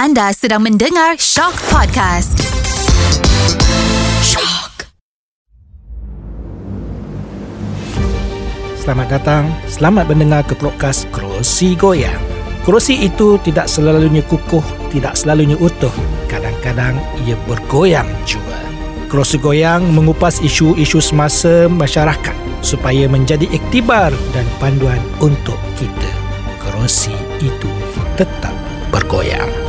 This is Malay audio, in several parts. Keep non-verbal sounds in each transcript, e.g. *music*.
Anda sedang mendengar Shock Podcast. Shock. Selamat datang, selamat mendengar ke podcast Kerusi Goyang. Kerusi itu tidak selalunya kukuh, tidak selalunya utuh. Kadang-kadang ia bergoyang juga. Kerusi Goyang mengupas isu-isu semasa masyarakat supaya menjadi iktibar dan panduan untuk kita. Kerusi itu tetap bergoyang.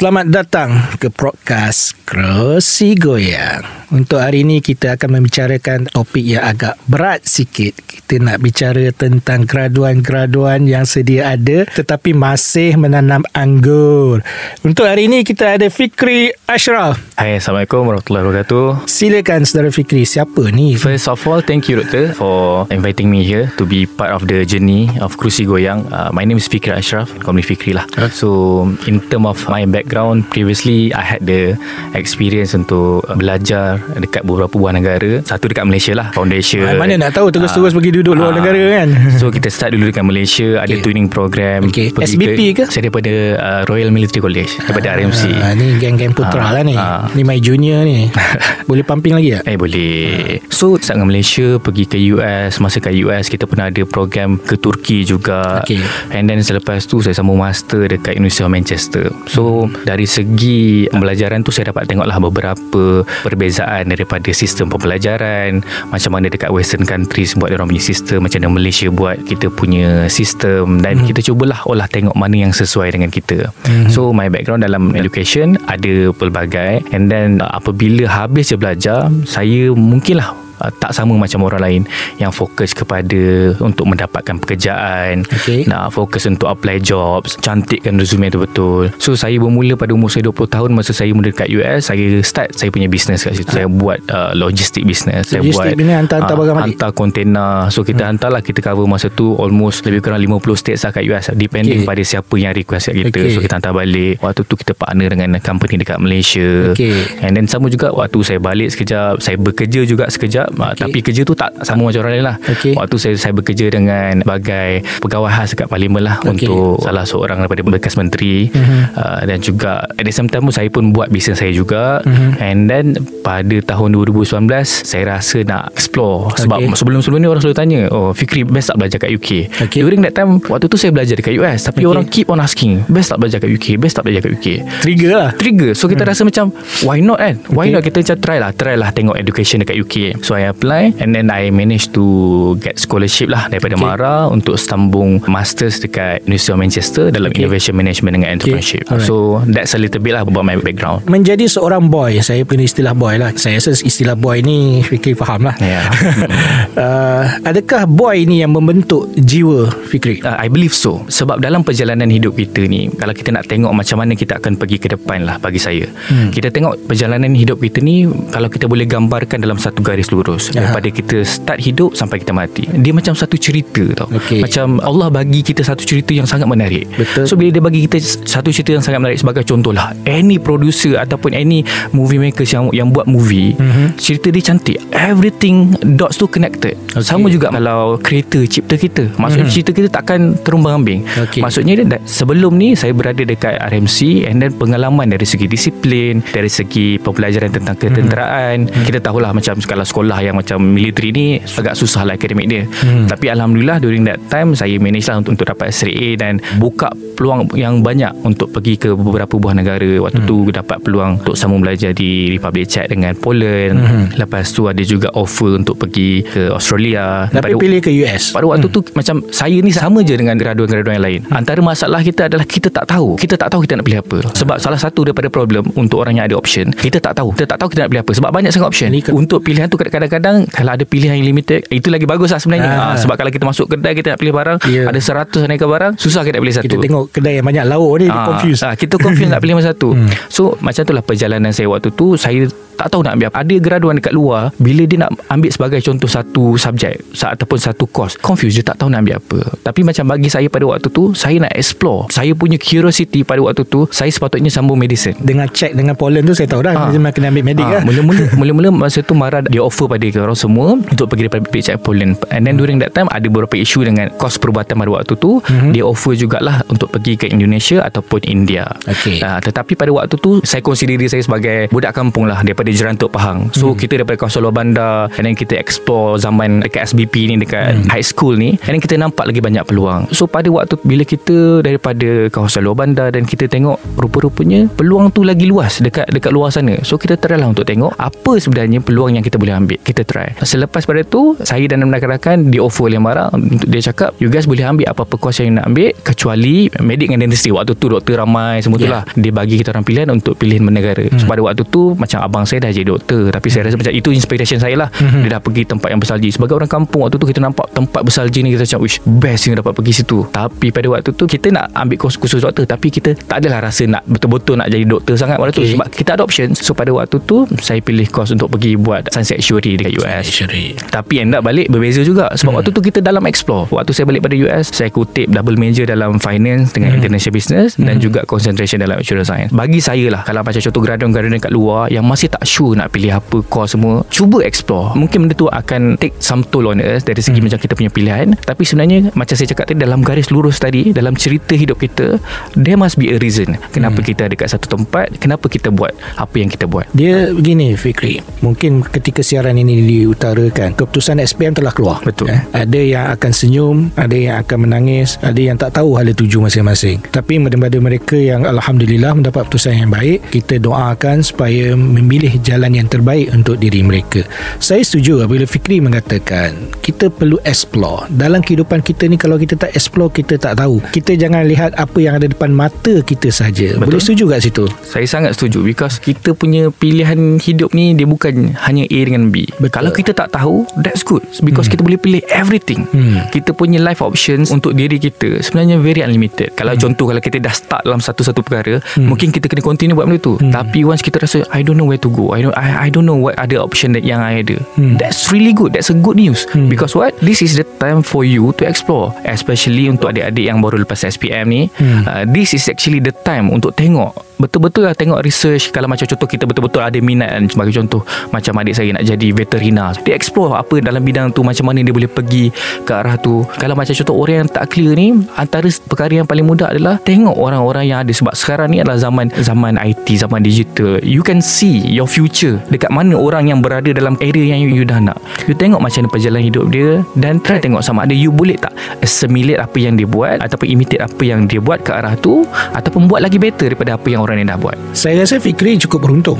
Selamat datang ke podcast Kerusi Goyang. Untuk hari ini kita akan membicarakan topik yang agak berat sikit. Kita nak bicara tentang graduan-graduan yang sedia ada tetapi masih menanam anggur. Untuk hari ini kita ada Fikri Ashraf. Hai, Assalamualaikum warahmatullahi wabarakatuh. Silakan saudara Fikri, siapa ni? First of all, thank you Doktor for inviting me here to be part of the journey of Kerusi Goyang. Uh, my name is Fikri Ashraf, call me Fikri lah. So, in term of my background, previously I had the experience untuk belajar dekat beberapa buah negara. Satu dekat Malaysia lah, foundation. Ah, Mana nak tahu terus-terus Ah, pergi duduk luar ah. negara kan? *laughs* So kita start dulu dekat Malaysia Ada Okay. training program Okay. SBP ke? Saya daripada uh, Royal Military College Daripada RMC Ah, ni geng-geng putra Ah, lah ni. ah. Ni my junior ni. *laughs* Boleh pumping lagi tak? Eh boleh So start dengan Malaysia Pergi ke US Masa kat US Kita pernah ada program Ke Turki juga Okey. And then selepas tu Saya sambung master Dekat University of Manchester So dari segi Pembelajaran tu Saya dapat tengok lah Beberapa Perbezaan Daripada sistem pembelajaran Macam mana dekat western countries Buat orang punya sistem Macam mana Malaysia buat Kita punya sistem Dan kita cubalah Olah tengok mana yang sesuai dengan kita. So my background dalam education Ada pelbagai And then apabila habis je belajar Saya mungkinlah uh, tak sama macam orang lain yang fokus kepada untuk mendapatkan pekerjaan Okey. nak fokus untuk apply jobs cantikkan resume tu betul so saya bermula pada umur saya 20 tahun masa saya mula dekat US saya start saya punya business kat situ saya buat uh, logistik business saya Logistik buat ni hantar-hantar ah, barang balik? hantar kontainer so kita hmm. hantarlah kita cover masa tu almost lebih kurang 50 states lah kat US depending Okey. pada siapa yang request kat kita Okey. so kita hantar balik waktu tu kita partner dengan company dekat Malaysia Okey. and then sama juga waktu saya balik sekejap saya bekerja juga sekejap okay. tapi kerja tu tak sama macam orang lain lah Okey. waktu saya saya bekerja dengan sebagai pegawai khas dekat parlimen lah Okey. untuk salah seorang daripada bekas menteri Mhm. uh, dan juga at the same time pun saya pun buat bisnes saya juga Mhm. and then pada tahun 2019 saya rasa nak explore sebab Okey. sebelum-sebelum ni orang selalu tanya oh Fikri best tak belajar kat UK Okey. during that time waktu tu saya belajar dekat US tapi Okey. orang keep on asking best tak belajar kat UK best tak belajar kat UK Trigger lah. trigger so kita rasa macam why not kan why Okay. not kita macam try lah try lah tengok education dekat UK so I apply and then I managed to get scholarship lah daripada Okay. MARA untuk sambung masters dekat University of Manchester dalam Okay. innovation management dengan entrepreneurship Alright. so that's a little bit lah about my background Menjadi seorang boy Saya punya istilah boy lah Saya rasa istilah boy ni Fikri faham lah Ya. uh, *laughs* Adakah boy ni yang membentuk jiwa Fikri? Uh, I believe so Sebab dalam perjalanan hidup kita ni Kalau kita nak tengok Macam mana kita akan pergi ke depan lah Bagi saya hmm. Kita tengok perjalanan hidup kita ni Kalau kita boleh gambarkan Dalam satu garis lurus Ya. Daripada kita start hidup Sampai kita mati Dia macam satu cerita tau Okey. Macam Allah bagi kita Satu cerita yang sangat menarik Betul. So bila dia bagi kita Satu cerita yang sangat menarik Sebagai contoh lah Any producer Ataupun any movie makers Yang yang buat movie Mhm. Cerita dia cantik Everything Dots tu connected Okey. Sama juga kalau Creator cipta kita Maksudnya Mhm. cerita kita takkan terumbang ambing Okey. Maksudnya dia, sebelum ni Saya berada dekat RMC And then pengalaman dari segi disiplin Dari segi pembelajaran tentang ketenteraan Kita tahulah macam Kalau sekolah yang macam military ni Agak susah lah akademik dia Hmm. Tapi Alhamdulillah During that time Saya manage lah untuk, untuk dapat straight A Dan buka peluang yang banyak Untuk pergi ke beberapa buah negara Waktu tu dapat peluang Untuk sambung belajar di Republic Czech dengan Poland Hmm. Lepas tu ada juga offer Untuk pergi ke Australia Tapi Pada- pilih ke US pada waktu tu macam saya ni sama je dengan graduan-graduan yang lain. Antara masalah kita adalah kita tak tahu. Kita tak tahu kita nak pilih apa. Sebab salah satu daripada problem untuk orang yang ada option, kita tak tahu. Kita tak tahu kita nak pilih apa sebab banyak sangat option. Ke- Untuk pilihan tu kadang-kadang kalau ada pilihan yang limited, itu lagi bagus lah sebenarnya. Ah. Ah. sebab kalau kita masuk kedai kita nak pilih barang, Ya. ada 100 aneka barang, susah kita nak pilih satu. Kita tengok kedai yang banyak lauk ni Dia Ah, confused ah, Kita confused nak pilih mana satu *laughs* So macam itulah perjalanan saya waktu tu Saya tak tahu nak ambil apa Ada graduan dekat luar Bila dia nak ambil sebagai contoh Satu subjek Ataupun satu course Confused Dia tak tahu nak ambil apa Tapi macam bagi saya pada waktu tu Saya nak explore Saya punya curiosity pada waktu tu Saya sepatutnya sambung medicine Dengan check dengan Poland tu Saya tahu dah Ah. Dia kena ambil medik Ah, lah Mula-mula Mula-mula masa tu Mara Dia offer pada orang semua untuk pergi daripada pihak Poland and then during that time ada beberapa isu dengan kos perubatan pada waktu tu mm-hmm. dia offer jugalah untuk pergi ke Indonesia ataupun India Okey. uh, tetapi pada waktu tu saya consider diri saya sebagai budak kampung lah daripada Jerantuk Pahang so mm. kita daripada kawasan luar bandar and then kita explore zaman dekat SBP ni dekat mm. high school ni and then kita nampak lagi banyak peluang so pada waktu bila kita daripada kawasan luar bandar dan kita tengok rupa-rupanya peluang tu lagi luas dekat dekat luar sana so kita try lah untuk tengok apa sebenarnya peluang yang kita boleh ambil kita try. Selepas pada tu saya dan rakan-rakan di offer oleh Mara untuk dia cakap you guys boleh ambil apa-apa course yang nak ambil kecuali medik dengan dentistry. Waktu tu doktor ramai semua tu Yeah. lah. Dia bagi kita orang pilihan untuk pilihan bernegara hmm. so pada waktu tu macam abang saya dah jadi doktor. Tapi saya rasa macam itu inspiration saya lah. Hmm. dia dah pergi tempat yang bersalji sebagai orang kampung waktu tu kita nampak tempat bersalji ni kita macam wish best yang dapat pergi situ. Tapi pada waktu tu kita nak ambil kurs khusus doktor. Tapi kita tak adalah rasa nak betul-betul nak jadi doktor sangat pada tu. Okay. sebab kita ada options so pada waktu tu saya pilih kurs untuk pergi buat sunset actuary dekat US tapi end up balik berbeza juga. Sebab hmm. waktu tu kita dalam explore. Waktu saya balik pada US Saya kutip double major dalam finance Dengan hmm. international business Dan juga concentration dalam actuarial science. Bagi saya lah Kalau macam contoh graduan-graduan kat luar Yang masih tak sure nak pilih apa course semua Cuba explore. Mungkin benda tu akan take some toll on us Dari segi hmm. macam kita punya pilihan. Tapi sebenarnya Macam saya cakap tadi Dalam garis lurus tadi Dalam cerita hidup kita There must be a reason Kenapa hmm. kita ada kat satu tempat Kenapa kita buat Apa yang kita buat. Dia begini Fikri. Mungkin ketika siaran ini diutarakan Keputusan SPM telah keluar Betul. eh? Ada yang akan senyum Ada yang akan menangis Ada yang tak tahu hala tuju masing-masing Tapi daripada mereka yang Alhamdulillah mendapat keputusan yang baik Kita doakan supaya memilih jalan yang terbaik untuk diri mereka Saya setuju apabila Fikri mengatakan Kita perlu explore Dalam kehidupan kita ni Kalau kita tak explore Kita tak tahu Kita jangan lihat apa yang ada depan mata kita saja. Boleh setuju kat situ? Saya sangat setuju because kita punya pilihan hidup ni dia bukan hanya A dengan B. Betul. Kalau kita tak tahu, that's good because hmm. kita boleh pilih everything. Hmm. Kita punya life options untuk diri kita sebenarnya very unlimited. Kalau hmm. contoh kalau kita dah start dalam satu-satu perkara, hmm. mungkin kita kena continue buat benda tu. Hmm. Tapi once kita rasa I don't know where to go. I don't I, I don't know what other option that yang I ada. Hmm. That's really good. That's a good news. Hmm. Because what? This is the time for you to explore. Especially untuk adik-adik yang baru lepas SPM ni. Hmm. Uh, this is actually the time untuk tengok betul-betul lah tengok research kalau macam contoh kita betul-betul ada minat kan sebagai contoh macam adik saya nak jadi veterina. Dia explore apa dalam bidang tu macam mana dia boleh pergi ke arah tu. Kalau macam contoh orang yang tak clear ni antara perkara yang paling mudah adalah tengok orang-orang yang ada. Sebab sekarang ni adalah zaman zaman IT zaman digital. You can see your future. Dekat mana orang yang berada dalam area yang you, you dah nak. You tengok macam mana perjalanan hidup dia dan try tengok sama ada you boleh tak assimilate apa yang dia buat ataupun imitate apa yang dia buat ke arah tu ataupun buat lagi better daripada apa yang orang ni dah buat Saya rasa Fikri cukup beruntung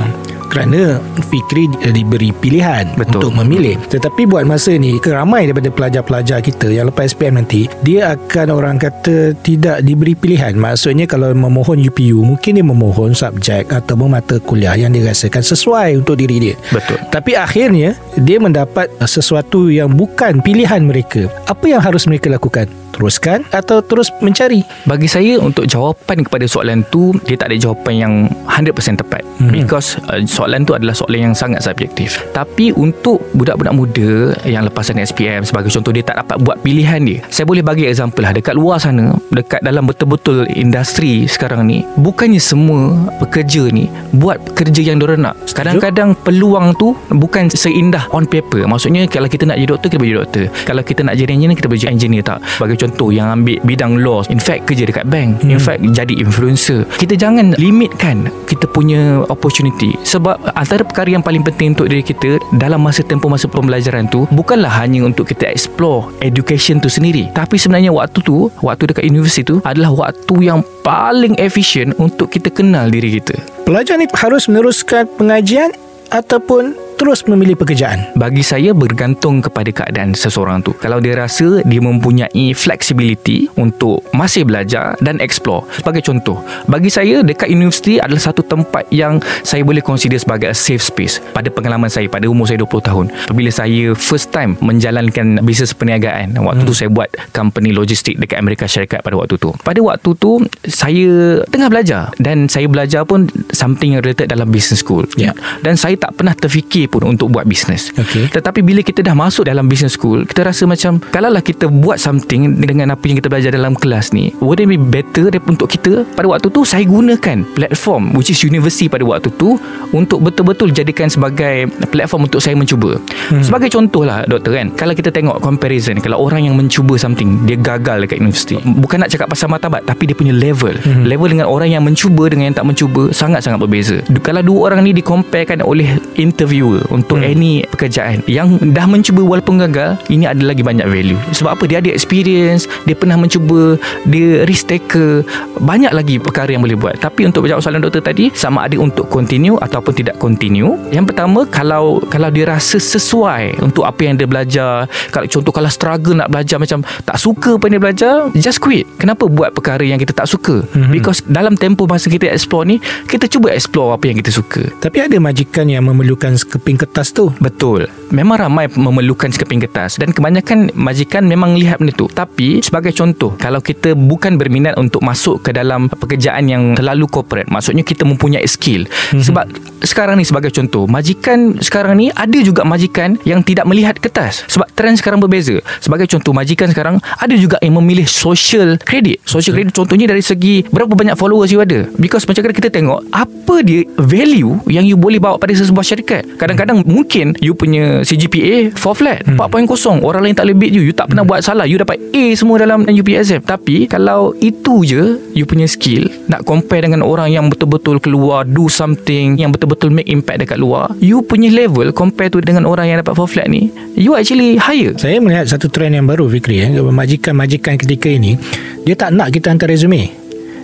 kerana Fikri eh, diberi pilihan Betul. untuk memilih. Tetapi buat masa ni keramai daripada pelajar-pelajar kita yang lepas SPM nanti, dia akan orang kata tidak diberi pilihan. Maksudnya kalau memohon UPU, mungkin dia memohon subjek atau mata kuliah yang dirasakan sesuai untuk diri dia. Betul. Tapi akhirnya dia mendapat sesuatu yang bukan pilihan mereka. Apa yang harus mereka lakukan? Teruskan atau terus mencari? Bagi saya untuk jawapan kepada soalan tu dia tak ada jawapan yang 100% tepat Mhm. because uh, soalan tu adalah soalan yang sangat subjektif. Tapi untuk budak-budak muda yang lepasan SPM sebagai contoh dia tak dapat buat pilihan dia. Saya boleh bagi example lah dekat luar sana, dekat dalam betul-betul industri sekarang ni, bukannya semua pekerja ni buat kerja yang diorang nak. Kadang-kadang peluang tu bukan seindah on paper. Maksudnya kalau kita nak jadi doktor kita boleh jadi doktor. Kalau kita nak jadi engineer kita boleh jadi engineer tak. Sebagai contoh yang ambil bidang law, in fact kerja dekat bank, in fact jadi influencer. Kita jangan limitkan kita punya opportunity sebab antara perkara yang paling penting untuk diri kita dalam masa tempoh masa pembelajaran tu bukanlah hanya untuk kita explore education tu sendiri. Tapi sebenarnya waktu tu waktu dekat universiti tu adalah waktu yang paling efisien untuk kita kenal diri kita. Pelajar ni harus meneruskan pengajian ataupun terus memilih pekerjaan. bagi saya bergantung kepada keadaan seseorang tu. Kalau dia rasa dia mempunyai flexibility untuk masih belajar dan explore. Sebagai contoh, bagi saya dekat universiti adalah satu tempat yang saya boleh consider sebagai a safe space. Pada pengalaman saya pada umur saya 20 tahun. Apabila saya first time menjalankan bisnes perniagaan. Waktu hmm. tu saya buat company logistik dekat Amerika Syarikat pada waktu tu. Pada waktu tu saya tengah belajar dan saya belajar pun something yang related dalam business school. Ya. Dan saya tak pernah terfikir sekalipun untuk buat bisnes. Okey. Tetapi bila kita dah masuk dalam business school, kita rasa macam kalaulah kita buat something dengan apa yang kita belajar dalam kelas ni, would it be better untuk kita pada waktu tu saya gunakan platform which is university pada waktu tu untuk betul-betul jadikan sebagai platform untuk saya mencuba. Hmm. Sebagai contoh lah doktor kan, kalau kita tengok comparison, kalau orang yang mencuba something, dia gagal dekat universiti. Bukan nak cakap pasal martabat tapi dia punya level. Hmm. Level dengan orang yang mencuba dengan yang tak mencuba sangat-sangat berbeza. Kalau dua orang ni dikomparekan oleh interviewer untuk hmm. any pekerjaan yang dah mencuba walaupun gagal, ini ada lagi banyak value. Sebab apa? Dia ada experience, dia pernah mencuba, dia risk taker, banyak lagi perkara yang boleh buat. Tapi untuk menjawab soalan doktor tadi, sama ada untuk continue ataupun tidak continue. Yang pertama, kalau kalau dia rasa sesuai untuk apa yang dia belajar, kalau contoh kalau struggle nak belajar macam tak suka apa yang dia belajar, just quit. Kenapa buat perkara yang kita tak suka? Mm-hmm. Because dalam tempoh masa kita explore ni, kita cuba explore apa yang kita suka. Tapi ada majikan yang memerlukan sekeping kertas tu. Betul. Memang ramai memerlukan sekeping kertas dan kebanyakan majikan memang lihat benda tu. Tapi sebagai contoh, kalau kita bukan berminat untuk masuk ke dalam pekerjaan yang terlalu corporate, maksudnya kita mempunyai skill. Mm-hmm. Sebab sekarang ni sebagai contoh, majikan sekarang ni ada juga majikan yang tidak melihat kertas. Sebab trend sekarang berbeza. Sebagai contoh, majikan sekarang ada juga yang memilih social credit. Social credit contohnya dari segi berapa banyak followers you ada. Because macam kadang kita tengok apa dia value yang you boleh bawa pada sebuah syarikat. Kadang-kadang mungkin you punya CGPA 4 flat, hmm. 4.0. Orang lain tak boleh beat you. You tak pernah buat salah. You dapat A semua dalam UPSM. Tapi kalau itu je you punya skill nak compare dengan orang yang betul-betul keluar do something yang betul-betul make impact dekat luar, you punya level compare tu dengan orang yang dapat 4 flat ni, you actually higher. Saya melihat satu trend yang baru Fikri eh. Majikan-majikan ketika ini Dia tak nak kita hantar resume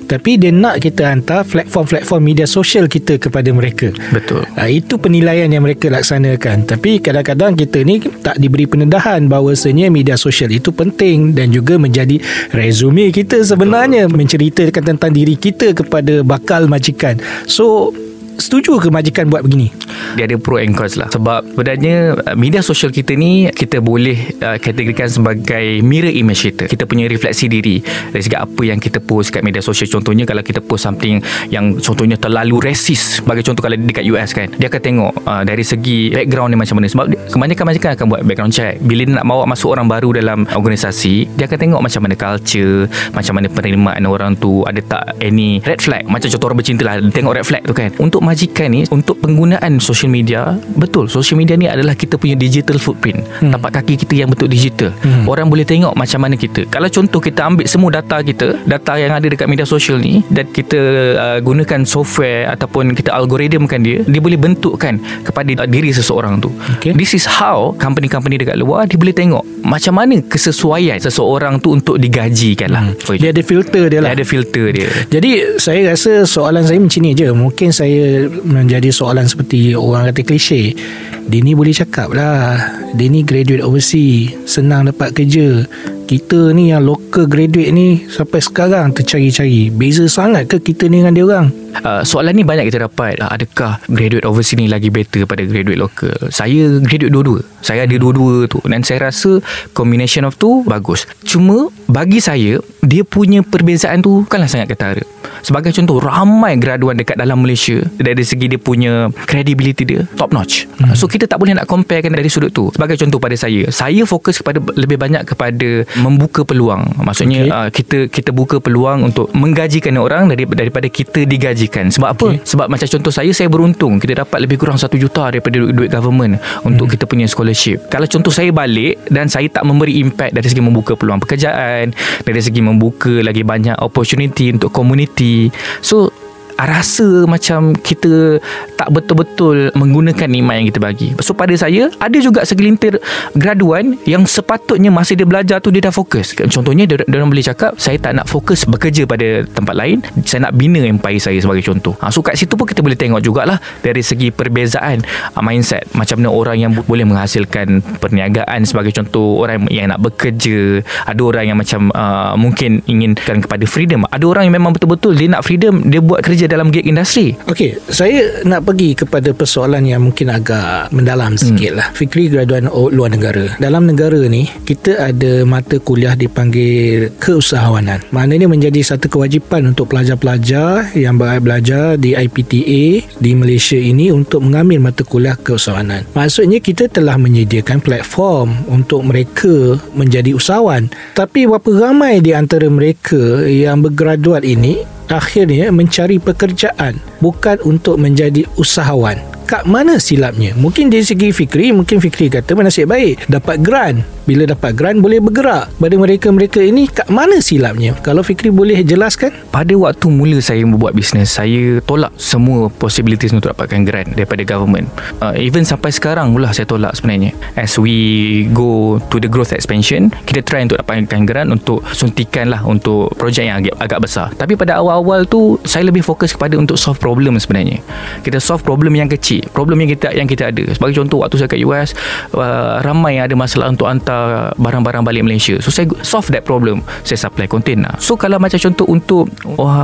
tapi dia nak kita hantar platform-platform media sosial kita kepada mereka. Betul. Ha, itu penilaian yang mereka laksanakan. Tapi kadang-kadang kita ni tak diberi pendedahan bahawasanya media sosial itu penting dan juga menjadi resume kita sebenarnya Betul. menceritakan tentang diri kita kepada bakal majikan. So setuju ke majikan buat begini? Dia ada pro and cons lah. Sebab sebenarnya uh, Media sosial kita ni Kita boleh uh, Kategorikan sebagai Mirror image kita. Kita punya refleksi diri. Dari segi apa yang kita post Kat media sosial. Contohnya kalau kita post something Yang contohnya terlalu racist. Sebagai contoh kalau dekat US kan. Dia akan tengok uh, Dari segi background dia macam mana. Sebab dia, kebanyakan majikan akan buat background check. Bila dia nak bawa masuk orang baru Dalam organisasi Dia akan tengok macam mana culture Macam mana penerimaan orang tu. Ada tak any red flag? Macam contoh orang bercinta lah. Tengok red flag tu kan. Untuk majikan ni Untuk penggunaan social media Betul Social media ni adalah Kita punya digital footprint hmm. Tapak kaki kita yang betul digital hmm. Orang boleh tengok Macam mana kita Kalau contoh kita ambil semua data kita Data yang ada dekat media sosial ni Dan kita uh, gunakan software Ataupun kita algoritmkan dia Dia boleh bentukkan Kepada uh, diri seseorang tu Okay. This is how Company-company dekat luar Dia boleh tengok Macam mana kesesuaian Seseorang tu untuk digajikan lah hmm. Dia ada filter dia lah. Dia ada filter dia Jadi saya rasa soalan saya macam ni je. Mungkin saya menjadi soalan seperti orang kata klise. Dia ni boleh cakap lah. Dia ni graduate overseas. Senang dapat kerja. Kita ni yang local graduate ni sampai sekarang tercari-cari. Beza sangat ke kita ni dengan dia orang? Uh, soalan ni banyak kita dapat. Uh, Adakah graduate overseas ni Lagi better pada graduate local? Saya graduate dua-dua. Saya ada dua-dua tu. Dan saya rasa Combination of tu Bagus. Cuma Bagi saya Dia punya perbezaan tu Bukanlah sangat ketara. Sebagai contoh Ramai graduan dekat dalam Malaysia Dari segi dia punya Credibility dia Top notch. Hmm. So kita tak boleh nak comparekan Dari sudut tu. Sebagai contoh pada saya Saya fokus kepada Lebih banyak kepada Membuka peluang. Maksudnya Okay. uh, Kita kita buka peluang Untuk menggajikan orang dari, Daripada kita digajikan Sebab apa? Okay. Sebab macam contoh saya Saya beruntung. Kita dapat lebih kurang 1 juta Daripada duit, duit government Untuk kita punya scholarship. Kalau contoh saya balik Dan saya tak memberi impact Dari segi membuka peluang pekerjaan Dari segi membuka Lagi banyak opportunity Untuk community. So rasa macam kita tak betul-betul menggunakan nikmat yang kita bagi. So pada saya ada juga segelintir graduan yang sepatutnya masa dia belajar tu dia dah fokus. Contohnya dia, dia orang boleh cakap saya tak nak fokus bekerja pada tempat lain, saya nak bina empire saya sebagai contoh. Ha, so kat situ pun kita boleh tengok jugalah dari segi perbezaan uh, mindset macam mana orang yang boleh menghasilkan perniagaan sebagai contoh orang yang nak bekerja, ada orang yang macam uh, mungkin inginkan kepada freedom. Ada orang yang memang betul-betul dia nak freedom, dia buat kerja bekerja dalam gig industri Okey, saya nak pergi kepada persoalan yang mungkin agak mendalam sikit lah. Fikri graduan luar negara. Dalam negara ni, kita ada mata kuliah dipanggil keusahawanan. Maknanya menjadi satu kewajipan untuk pelajar-pelajar yang belajar di IPTA di Malaysia ini untuk mengambil mata kuliah keusahawanan. Maksudnya kita telah menyediakan platform untuk mereka menjadi usahawan. Tapi berapa ramai di antara mereka yang bergraduat ini akhirnya mencari pekerjaan bukan untuk menjadi usahawan. Kat mana silapnya? Mungkin dari segi Fikri, mungkin Fikri kata nasib baik dapat grant. Bila dapat grant boleh bergerak. Pada mereka-mereka ini kat mana silapnya? Kalau Fikri boleh jelaskan? pada waktu mula saya membuat bisnes saya tolak semua possibilities untuk dapatkan grant daripada government uh, even sampai sekarang pula saya tolak sebenarnya as we go to the growth expansion kita try untuk dapatkan grant untuk suntikan lah untuk projek yang agak, agak besar tapi pada awal-awal tu saya lebih fokus kepada untuk solve problem sebenarnya kita solve problem yang kecil problem yang kita yang kita ada sebagai contoh waktu saya kat US uh, ramai yang ada masalah untuk hantar barang-barang balik Malaysia. So saya solve that problem. Saya supply container so kalau macam contoh untuk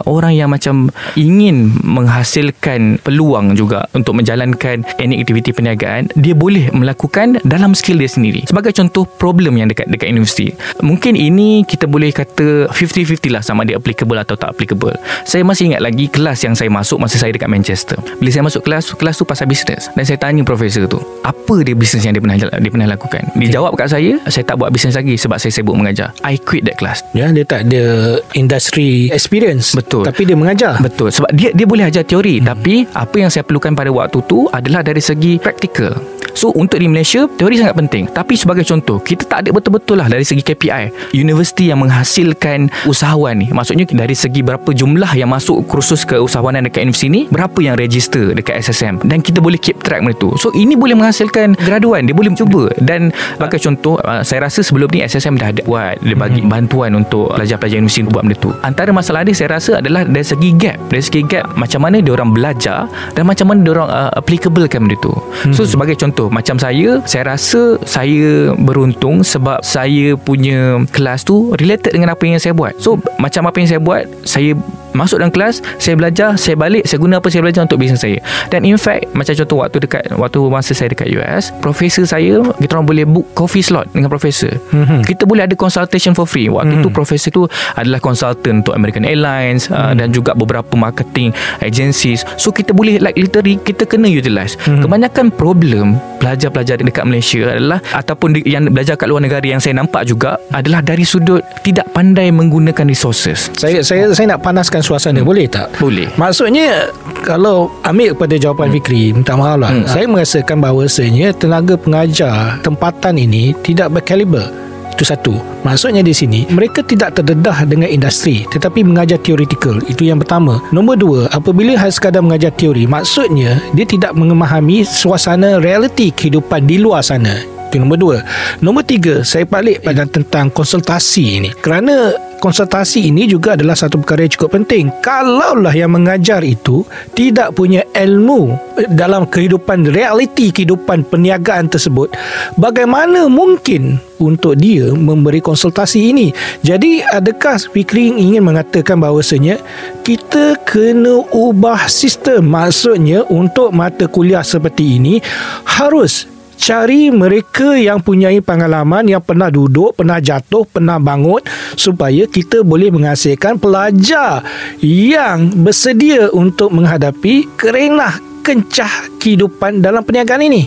orang yang macam ingin menghasilkan peluang juga untuk menjalankan any aktiviti perniagaan dia boleh melakukan dalam skill dia sendiri. Sebagai contoh problem yang dekat dekat universiti. Mungkin ini kita boleh kata 50-50 lah sama dia applicable atau tak applicable. Saya masih ingat lagi kelas yang saya masuk masa saya dekat Manchester. Bila saya masuk kelas kelas tu pasal bisnes dan saya tanya profesor tu apa dia bisnes yang dia pernah dia pernah lakukan? Dia jawab kat saya saya tak buat bisnes lagi sebab saya sibuk mengajar I quit that class Ya, dia tak ada industry experience. Betul. Tapi dia mengajar. Betul sebab dia dia boleh ajar teori hmm. tapi apa yang saya perlukan pada waktu tu adalah dari segi praktikal. So untuk di Malaysia teori sangat penting. Tapi sebagai contoh kita tak ada betul-betul lah dari segi KPI universiti yang menghasilkan usahawan ni. Maksudnya dari segi berapa jumlah yang masuk kursus keusahawanan dekat universiti ni berapa yang register dekat SSM dan kita boleh keep track benda tu. So ini boleh menghasilkan graduan. Dia boleh cuba. Dan sebagai contoh uh, saya rasa sebelum ni SSM dah ada buat. Dia bagi bantuan untuk pelajar-pelajar universiti buat benda tu. Antara masalah dia saya rasa adalah dari segi gap. Dari segi gap macam mana dia orang belajar dan macam mana dia orang uh, applicablekan benda tu. So sebagai contoh macam saya saya rasa saya beruntung sebab saya punya kelas tu related dengan apa yang saya buat so macam apa yang saya buat saya masuk dalam kelas saya belajar saya balik saya guna apa saya belajar untuk bisnes saya dan in fact macam contoh waktu dekat waktu masa saya dekat US profesor saya kita orang boleh book coffee slot dengan profesor mm-hmm. kita boleh ada consultation for free waktu mm-hmm. tu profesor tu adalah consultant untuk American Airlines mm-hmm. uh, dan juga beberapa marketing agencies so kita boleh like literally kita kena utilize mm-hmm. kebanyakan problem pelajar-pelajar dekat Malaysia adalah ataupun di, yang belajar kat luar negara yang saya nampak juga adalah dari sudut tidak pandai menggunakan resources Saya saya saya nak panaskan suasana, boleh tak? boleh Maksudnya kalau ambil kepada jawapan hmm. Fikri, minta maaf lah. Hmm. Saya merasakan bahawasanya tenaga pengajar tempatan ini tidak berkaliber. Itu satu. Maksudnya di sini mereka tidak terdedah dengan industri tetapi mengajar teoretikal. Itu yang pertama. Nombor dua, apabila hanya sekadar mengajar teori, maksudnya dia tidak memahami suasana realiti kehidupan di luar sana. Itu nombor dua. Nombor tiga, saya balik pada tentang konsultasi ini. Kerana konsultasi ini juga adalah satu perkara yang cukup penting. Kalaulah yang mengajar itu tidak punya ilmu dalam kehidupan realiti kehidupan perniagaan tersebut, bagaimana mungkin untuk dia memberi konsultasi ini? Jadi adakah Fikri ingin mengatakan bahawasanya kita kena ubah sistem maksudnya untuk mata kuliah seperti ini harus cari mereka yang punyai pengalaman yang pernah duduk, pernah jatuh, pernah bangun supaya kita boleh menghasilkan pelajar yang bersedia untuk menghadapi kerenah kencah kehidupan dalam perniagaan ini.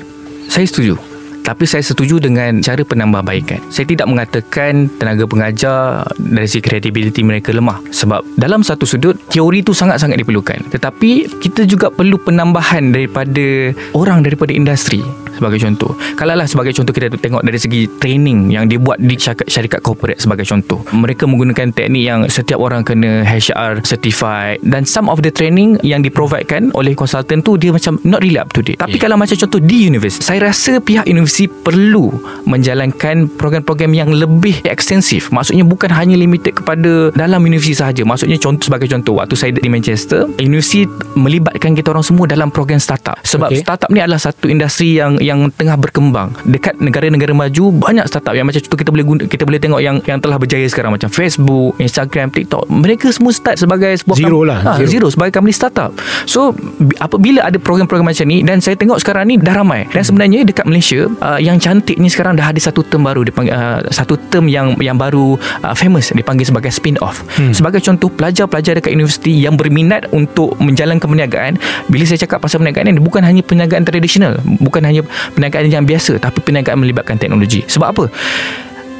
Saya setuju. Tapi saya setuju dengan cara penambahbaikan. Saya tidak mengatakan tenaga pengajar dari segi kredibiliti mereka lemah. Sebab dalam satu sudut, teori itu sangat-sangat diperlukan. Tetapi kita juga perlu penambahan daripada orang daripada industri sebagai contoh. Kalau lah sebagai contoh kita tengok dari segi training yang dibuat di syarikat, syarikat corporate sebagai contoh. Mereka menggunakan teknik yang setiap orang kena HR certified dan some of the training yang diprovidekan oleh konsultan tu dia macam not really up to date. Tapi yeah. kalau macam contoh di universiti, saya rasa pihak universiti perlu menjalankan program-program yang lebih ekstensif. Maksudnya bukan hanya limited kepada dalam universiti sahaja. Maksudnya contoh sebagai contoh waktu saya di Manchester, universiti melibatkan kita orang semua dalam program startup. Sebab okay. startup ni adalah satu industri yang yang tengah berkembang dekat negara-negara maju banyak startup yang macam contoh kita boleh guna, kita boleh tengok yang yang telah berjaya sekarang macam Facebook, Instagram, TikTok. Mereka semua start sebagai sebuah Zero lah, Ha, zero. zero. sebagai company startup. So bi- apabila ada program-program macam ni dan saya tengok sekarang ni dah ramai dan sebenarnya dekat Malaysia uh, yang cantik ni sekarang dah ada satu term baru dipanggil uh, satu term yang yang baru uh, famous dipanggil sebagai spin off. Hmm. Sebagai contoh pelajar-pelajar dekat universiti yang berminat untuk menjalankan perniagaan, bila saya cakap pasal perniagaan ni bukan hanya perniagaan tradisional, bukan hanya perniagaan yang biasa tapi perniagaan melibatkan teknologi. Sebab apa?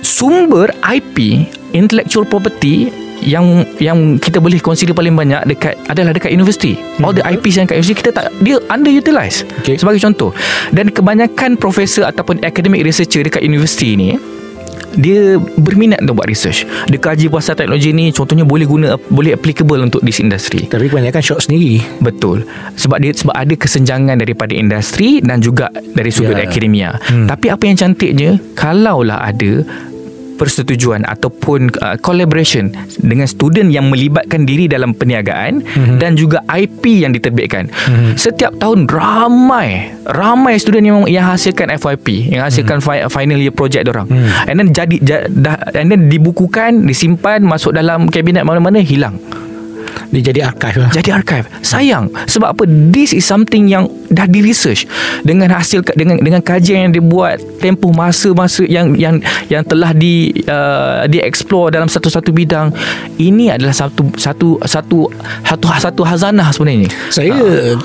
Sumber IP intellectual property yang yang kita boleh consider paling banyak dekat adalah dekat universiti. All the IPs yang kat universiti kita tak dia underutilized. Okay. Sebagai contoh. Dan kebanyakan profesor ataupun academic researcher dekat universiti ni dia berminat untuk buat research. Dia kaji pasal teknologi ni contohnya boleh guna boleh applicable untuk this industry. Tapi kebanyakan shot sendiri Betul. Sebab dia sebab ada kesenjangan daripada industri dan juga dari sudut yeah. akademia. Hmm. Tapi apa yang cantiknya kalaulah ada persetujuan ataupun uh, collaboration dengan student yang melibatkan diri dalam perniagaan mm-hmm. dan juga IP yang diterbitkan. Mm-hmm. Setiap tahun ramai ramai student yang yang hasilkan FYP, yang hasilkan mm-hmm. final year project orang. Mm-hmm. And then jadi ja- dah and then dibukukan, disimpan masuk dalam kabinet mana-mana hilang Dia jadi archive lah jadi archive. Sayang sebab apa? This is something yang dah di research dengan hasil dengan dengan kajian yang dibuat tempoh masa-masa yang yang yang telah di uh, di explore dalam satu-satu bidang. Ini adalah satu satu satu satu satu hazanah sebenarnya. Saya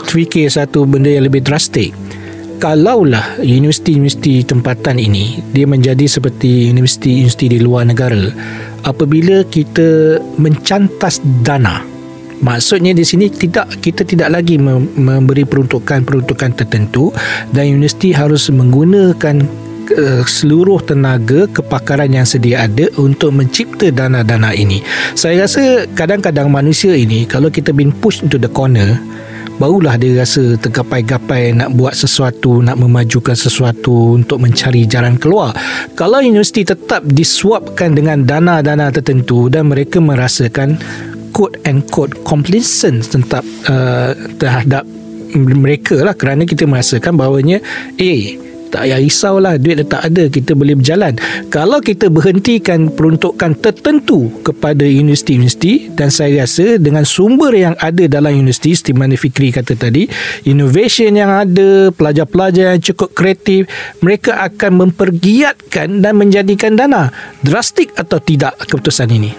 fikir satu benda yang lebih drastik Kalaulah universiti-universiti tempatan ini Dia menjadi seperti universiti-universiti di luar negara Apabila kita mencantas dana Maksudnya di sini tidak kita tidak lagi mem- memberi peruntukan-peruntukan tertentu dan universiti harus menggunakan uh, seluruh tenaga kepakaran yang sedia ada untuk mencipta dana-dana ini. Saya rasa kadang-kadang manusia ini kalau kita been pushed into the corner barulah dia rasa tergapai-gapai nak buat sesuatu, nak memajukan sesuatu untuk mencari jalan keluar. Kalau universiti tetap disuapkan dengan dana-dana tertentu dan mereka merasakan quote and quote complacent tentang uh, terhadap mereka lah. Kerana kita merasakan bahawanya eh tak payah risaulah duit dah tak ada kita boleh berjalan. Kalau kita berhentikan peruntukan tertentu kepada universiti-universiti dan saya rasa dengan sumber yang ada dalam universiti seperti mana Fikri kata tadi innovation yang ada pelajar-pelajar yang cukup kreatif mereka akan mempergiatkan dan menjadikan dana drastik atau tidak keputusan ini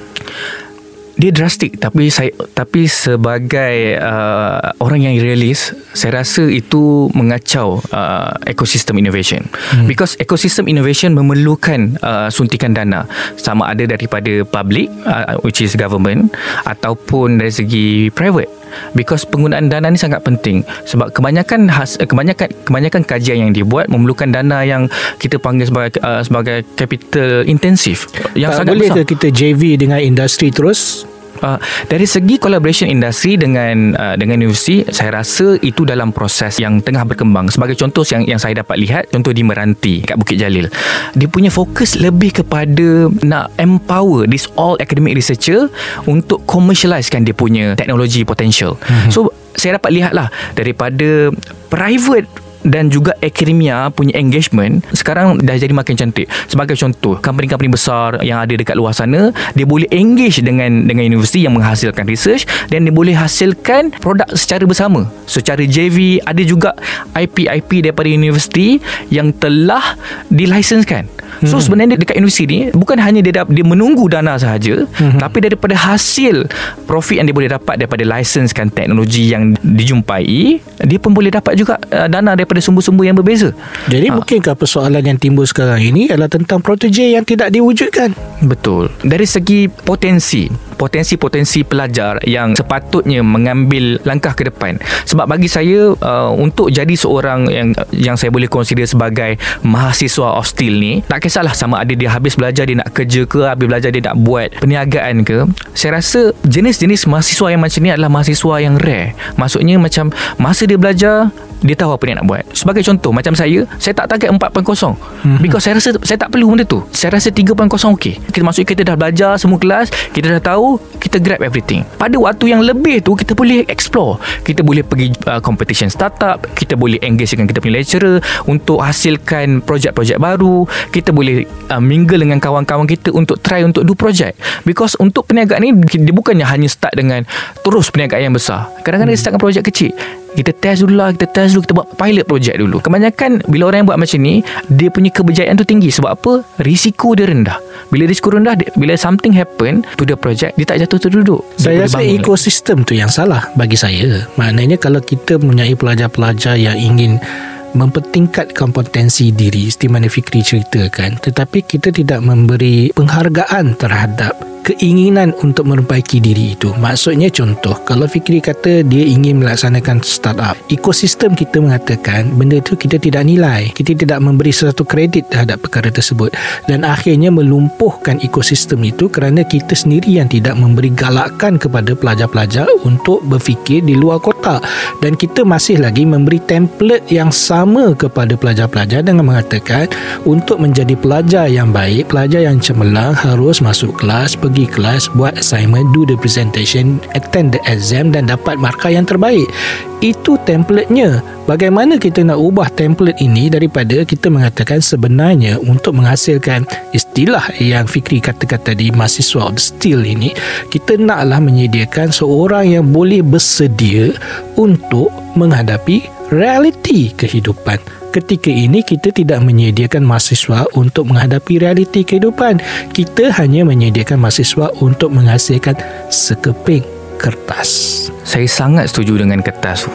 dia drastik tapi saya tapi sebagai uh, orang yang realis saya rasa itu mengacau uh, ekosistem innovation. Hmm. because ekosistem innovation memerlukan uh, suntikan dana. Sama ada daripada public uh, which is government ataupun dari segi private because penggunaan dana ni sangat penting. Sebab kebanyakan has, kebanyakan kebanyakan kajian yang dibuat memerlukan dana yang kita panggil sebagai uh, sebagai capital intensif yang tak sangat boleh besar. ke kita JV dengan industri terus Uh, dari segi collaboration industri dengan uh, dengan universiti saya rasa itu dalam proses yang tengah berkembang. Sebagai contoh yang yang saya dapat lihat contoh di Meranti kat Bukit Jalil. Dia punya fokus lebih kepada nak empower this all academic researcher untuk commercializekan dia punya teknologi potential. Mm-hmm. so saya dapat lihatlah daripada private dan juga akademia punya engagement sekarang dah jadi makin cantik. Sebagai contoh, company-company besar yang ada dekat luar sana, dia boleh engage dengan dengan universiti yang menghasilkan research dan dia boleh hasilkan produk secara bersama. Secara JV ada juga IP-IP daripada universiti yang telah dilisenskan. So hmm. sebenarnya dekat universiti ni bukan hanya dia dia menunggu dana sahaja, hmm. tapi daripada hasil profit yang dia boleh dapat daripada lisenskan teknologi yang dijumpai, dia pun boleh dapat juga uh, dana daripada sumber-sumber yang berbeza. Jadi ha. mungkinkah persoalan yang timbul sekarang ini adalah tentang protege yang tidak diwujudkan? Betul. Dari segi potensi, potensi-potensi pelajar yang sepatutnya mengambil langkah ke depan. Sebab bagi saya uh, untuk jadi seorang yang yang saya boleh consider sebagai mahasiswa of steel ni, tak kisahlah sama ada dia habis belajar dia nak kerja ke, habis belajar dia nak buat perniagaan ke. Saya rasa jenis-jenis mahasiswa yang macam ni adalah mahasiswa yang rare. Maksudnya macam masa dia belajar dia tahu apa dia nak buat. Sebagai contoh macam saya, saya tak target 4.0 mm-hmm. because saya rasa saya tak perlu benda tu. Saya rasa 3.0 okey. Kita masuk kita dah belajar semua kelas, kita dah tahu kita grab everything. Pada waktu yang lebih tu kita boleh explore. Kita boleh pergi uh, competition startup kita boleh engage dengan kita punya lecturer untuk hasilkan projek-projek baru. Kita boleh uh, mingle dengan kawan-kawan kita untuk try untuk do project. Because untuk perniagaan ni dia bukannya hanya start dengan terus perniagaan yang besar. Kadang-kadang hmm. dia start dengan projek kecil kita test dulu lah kita test dulu kita buat pilot project dulu. Kebanyakan bila orang yang buat macam ni dia punya keberjayaan tu tinggi. Sebab apa? Risiko dia rendah. Bila risiko rendah dia, bila something happen to the project dia tak jatuh terduduk. Saya rasa ekosistem tu yang salah bagi saya. Maknanya kalau kita mempunyai pelajar-pelajar yang ingin mempertingkat kompetensi diri mana Fikri ceritakan tetapi kita tidak memberi penghargaan terhadap keinginan untuk memperbaiki diri itu. Maksudnya contoh, kalau Fikri kata dia ingin melaksanakan startup, ekosistem kita mengatakan benda itu kita tidak nilai. Kita tidak memberi sesuatu kredit terhadap perkara tersebut dan akhirnya melumpuhkan ekosistem itu kerana kita sendiri yang tidak memberi galakan kepada pelajar-pelajar untuk berfikir di luar kotak dan kita masih lagi memberi template yang sama kepada pelajar-pelajar dengan mengatakan untuk menjadi pelajar yang baik, pelajar yang cemerlang harus masuk kelas, pergi kelas buat assignment do the presentation attend the exam dan dapat markah yang terbaik. Itu template-nya. Bagaimana kita nak ubah template ini daripada kita mengatakan sebenarnya untuk menghasilkan istilah yang Fikri katakan tadi mahasiswa of steel ini kita naklah menyediakan seorang yang boleh bersedia untuk menghadapi realiti kehidupan ketika ini kita tidak menyediakan mahasiswa untuk menghadapi realiti kehidupan. Kita hanya menyediakan mahasiswa untuk menghasilkan sekeping kertas. Saya sangat setuju dengan kertas tu.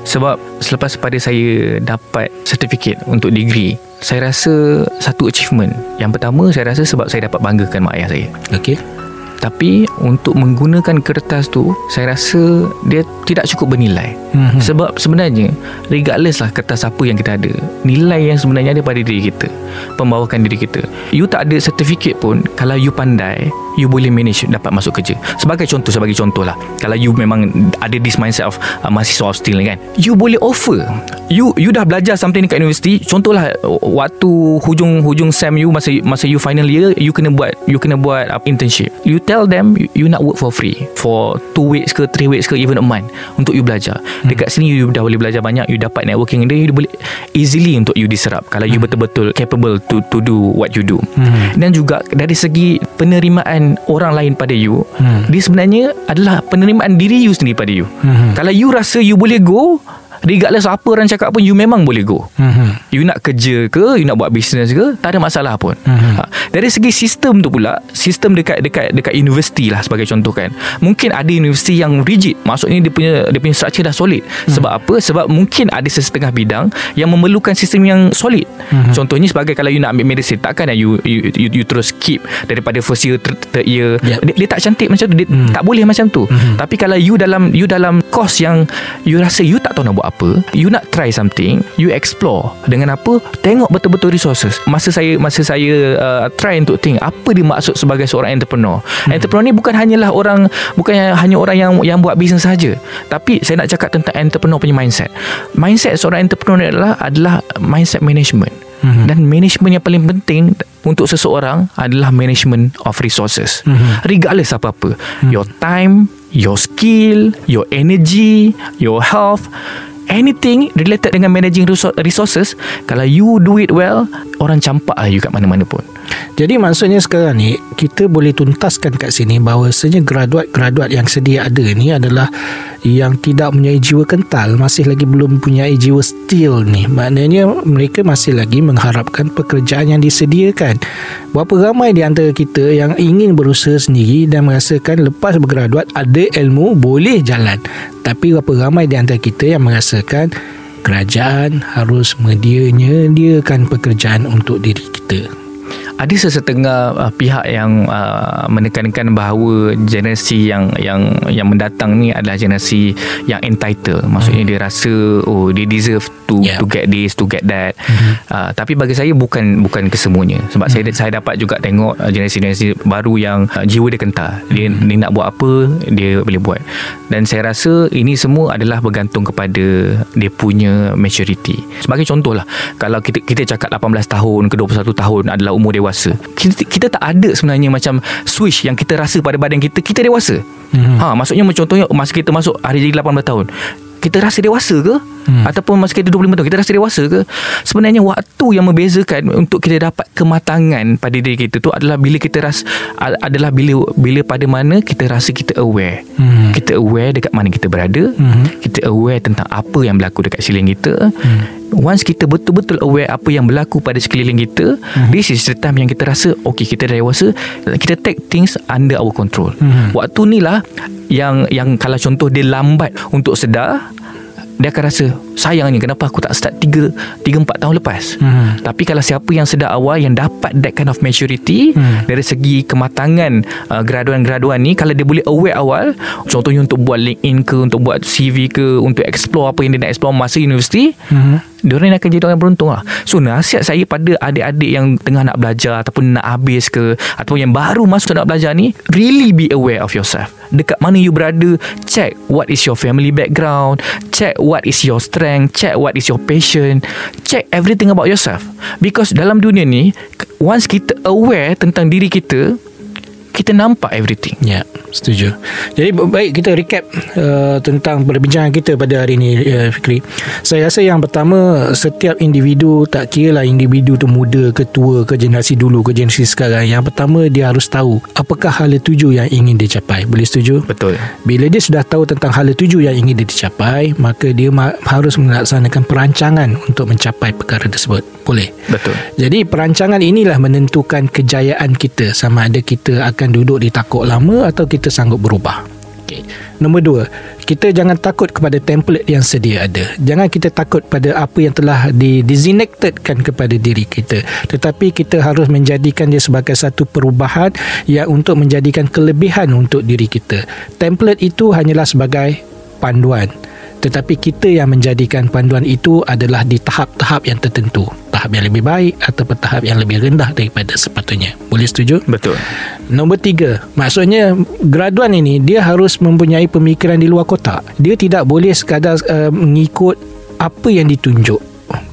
Sebab selepas pada saya dapat sertifikat untuk degree, saya rasa satu achievement. Yang pertama saya rasa sebab saya dapat banggakan mak ayah saya. Okey. Tapi untuk menggunakan kertas tu Saya rasa dia tidak cukup bernilai. Mm-hmm. Sebab sebenarnya Regardless lah kertas apa yang kita ada Nilai yang sebenarnya ada pada diri kita Pembawakan diri kita. You tak ada sertifikat pun Kalau you pandai You boleh manage dapat masuk kerja. Sebagai contoh Sebagai contoh lah. Kalau you memang ada this mindset of uh, Mahasiswa of steel kan. You boleh offer. You you dah belajar something dekat universiti Contohlah Waktu hujung hujung sem you Masa masa you final year You kena buat You kena buat uh, internship. You tell them you, you nak work for free for 2 weeks ke 3 weeks ke even a month untuk you belajar hmm. dekat sini you dah boleh belajar banyak you dapat networking dia you boleh easily untuk you diserap kalau hmm. you betul-betul capable to to do what you do hmm. dan juga dari segi penerimaan orang lain pada you hmm. dia sebenarnya adalah penerimaan diri you sendiri pada you hmm. kalau you rasa you boleh go regardless apa orang cakap pun you memang boleh go mm-hmm. you nak kerja ke you nak buat bisnes ke tak ada masalah pun mm-hmm. ha. dari segi sistem tu pula sistem dekat dekat dekat universiti lah sebagai contoh kan mungkin ada universiti yang rigid maksudnya dia punya dia punya structure dah solid mm-hmm. sebab apa sebab mungkin ada sesetengah bidang yang memerlukan sistem yang solid mm-hmm. contohnya sebagai kalau you nak ambil medicine takkan you you, you, you terus keep daripada first year third, third year yep. dia, dia tak cantik macam tu dia mm. tak boleh macam tu mm-hmm. tapi kalau you dalam you dalam course yang you rasa you tak tahu nak buat apa you nak try something you explore dengan apa tengok betul-betul resources masa saya masa saya uh, try untuk think apa dia maksud sebagai seorang entrepreneur hmm. entrepreneur ni bukan hanyalah orang bukan hanya orang yang yang buat bisnes saja tapi saya nak cakap tentang entrepreneur punya mindset mindset seorang entrepreneur adalah adalah mindset management Mm-hmm. Dan management yang paling penting untuk seseorang adalah management of resources. Mm-hmm. Regardless apa-apa. Mm-hmm. Your time, your skill, your energy, your health, anything related dengan managing resources kalau you do it well orang campak lah you kat mana-mana pun jadi maksudnya sekarang ni kita boleh tuntaskan kat sini bahawasanya graduat-graduat yang sedia ada ni adalah yang tidak mempunyai jiwa kental masih lagi belum mempunyai jiwa steel ni. Maknanya mereka masih lagi mengharapkan pekerjaan yang disediakan. Berapa ramai di antara kita yang ingin berusaha sendiri dan merasakan lepas bergraduat ada ilmu boleh jalan. Tapi berapa ramai di antara kita yang merasakan kerajaan harus menyediakan pekerjaan untuk diri kita ada sesetengah uh, pihak yang uh, menekankan bahawa generasi yang yang yang mendatang ni adalah generasi yang entitled maksudnya hmm. dia rasa oh dia deserve to yeah. to get this to get that hmm. uh, tapi bagi saya bukan bukan kesemuanya sebab hmm. saya saya dapat juga tengok uh, generasi-generasi baru yang uh, jiwa dia kental dia, hmm. dia nak buat apa dia boleh buat dan saya rasa ini semua adalah bergantung kepada dia punya maturity sebagai contohlah kalau kita kita cakap 18 tahun ke 21 tahun adalah umur dewasa dewasa. Kita, kita tak ada sebenarnya macam switch yang kita rasa pada badan kita, kita dewasa. Hmm. Ha, maksudnya contohnya masa kita masuk hari jadi 18 tahun kita rasa dewasa ke hmm. ataupun masa kita 25 tahun kita rasa dewasa ke sebenarnya waktu yang membezakan untuk kita dapat kematangan pada diri kita tu adalah bila kita rasa adalah bila bila pada mana kita rasa kita aware hmm. kita aware dekat mana kita berada hmm. kita aware tentang apa yang berlaku dekat sekeliling kita hmm. Once kita betul-betul aware apa yang berlaku pada sekeliling kita, mm-hmm. this is the time yang kita rasa okay kita dah dewasa, kita take things under our control. Mm-hmm. Waktu ni lah yang yang kalau contoh dia lambat untuk sedar, dia akan rasa sayangnya kenapa aku tak start 3 3 4 tahun lepas. Hmm. Tapi kalau siapa yang sedar awal yang dapat that kind of maturity hmm. dari segi kematangan uh, graduan-graduan ni kalau dia boleh aware awal contohnya untuk buat LinkedIn ke untuk buat CV ke untuk explore apa yang dia nak explore masa universiti hmm. Diorang akan jadi orang yang beruntung lah. So nasihat saya pada adik-adik yang tengah nak belajar Ataupun nak habis ke Ataupun yang baru masuk nak belajar ni Really be aware of yourself. Dekat mana you berada Check what is your family background Check what is your strength Check what is your passion Check everything about yourself. Because dalam dunia ni Once kita aware tentang diri kita Kita nampak everything Ya yeah. Setuju. Jadi baik kita recap uh, tentang perbincangan kita pada hari ini uh, Fikri. Saya rasa yang pertama setiap individu tak kira lah individu tu muda ke tua ke generasi dulu ke generasi sekarang. Yang pertama dia harus tahu apakah hala tuju yang ingin dia capai. Boleh setuju? Betul. Bila dia sudah tahu tentang hala tuju yang ingin dia dicapai, maka dia ma- harus melaksanakan perancangan untuk mencapai perkara tersebut. Boleh? Betul. Jadi perancangan inilah menentukan kejayaan kita sama ada kita akan duduk di takut lama atau kita sanggup berubah. Okay. Nombor dua, kita jangan takut kepada template yang sedia ada. Jangan kita takut pada apa yang telah di designated-kan kepada diri kita. Tetapi kita harus menjadikan dia sebagai satu perubahan yang untuk menjadikan kelebihan untuk diri kita. Template itu hanyalah sebagai panduan. Tetapi kita yang menjadikan panduan itu adalah di tahap-tahap yang tertentu tahap yang lebih baik ataupun tahap yang lebih rendah daripada sepatutnya. Boleh setuju? Betul. Nombor tiga, maksudnya graduan ini dia harus mempunyai pemikiran di luar kotak. Dia tidak boleh sekadar uh, mengikut apa yang ditunjuk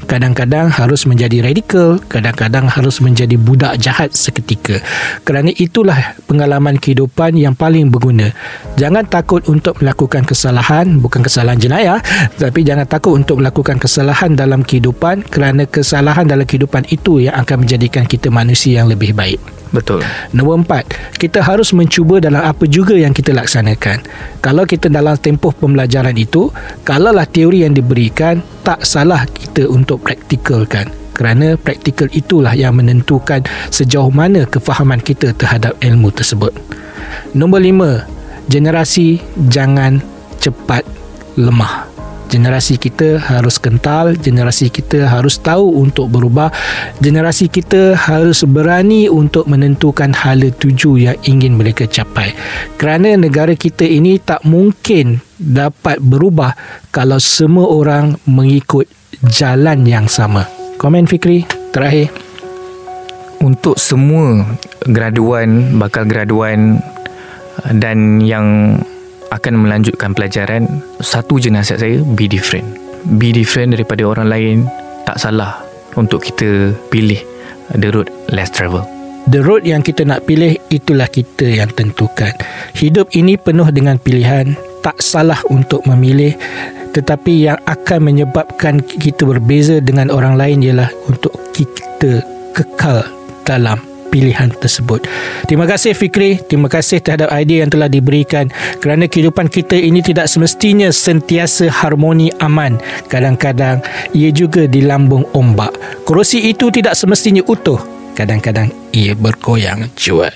kadang-kadang harus menjadi radikal, kadang-kadang harus menjadi budak jahat seketika. Kerana itulah pengalaman kehidupan yang paling berguna. Jangan takut untuk melakukan kesalahan, bukan kesalahan jenayah, tapi jangan takut untuk melakukan kesalahan dalam kehidupan kerana kesalahan dalam kehidupan itu yang akan menjadikan kita manusia yang lebih baik. Betul. Nombor empat, kita harus mencuba dalam apa juga yang kita laksanakan. Kalau kita dalam tempoh pembelajaran itu, kalaulah teori yang diberikan, tak salah kita untuk praktikalkan. Kerana praktikal itulah yang menentukan sejauh mana kefahaman kita terhadap ilmu tersebut. Nombor lima, generasi jangan cepat lemah generasi kita harus kental generasi kita harus tahu untuk berubah. Generasi kita harus berani untuk menentukan hala tuju yang ingin mereka capai. Kerana negara kita ini tak mungkin dapat berubah kalau semua orang mengikut jalan yang sama. Komen Fikri terakhir. Untuk semua graduan bakal graduan dan yang akan melanjutkan pelajaran satu je nasihat saya be different. Be different daripada orang lain tak salah untuk kita pilih the road less travel. The road yang kita nak pilih itulah kita yang tentukan. Hidup ini penuh dengan pilihan tak salah untuk memilih tetapi yang akan menyebabkan kita berbeza dengan orang lain ialah untuk kita kekal dalam pilihan tersebut. Terima kasih Fikri, terima kasih terhadap idea yang telah diberikan kerana kehidupan kita ini tidak semestinya sentiasa harmoni aman. Kadang-kadang ia juga dilambung ombak. Kerusi itu tidak semestinya utuh. Kadang-kadang ia bergoyang jua.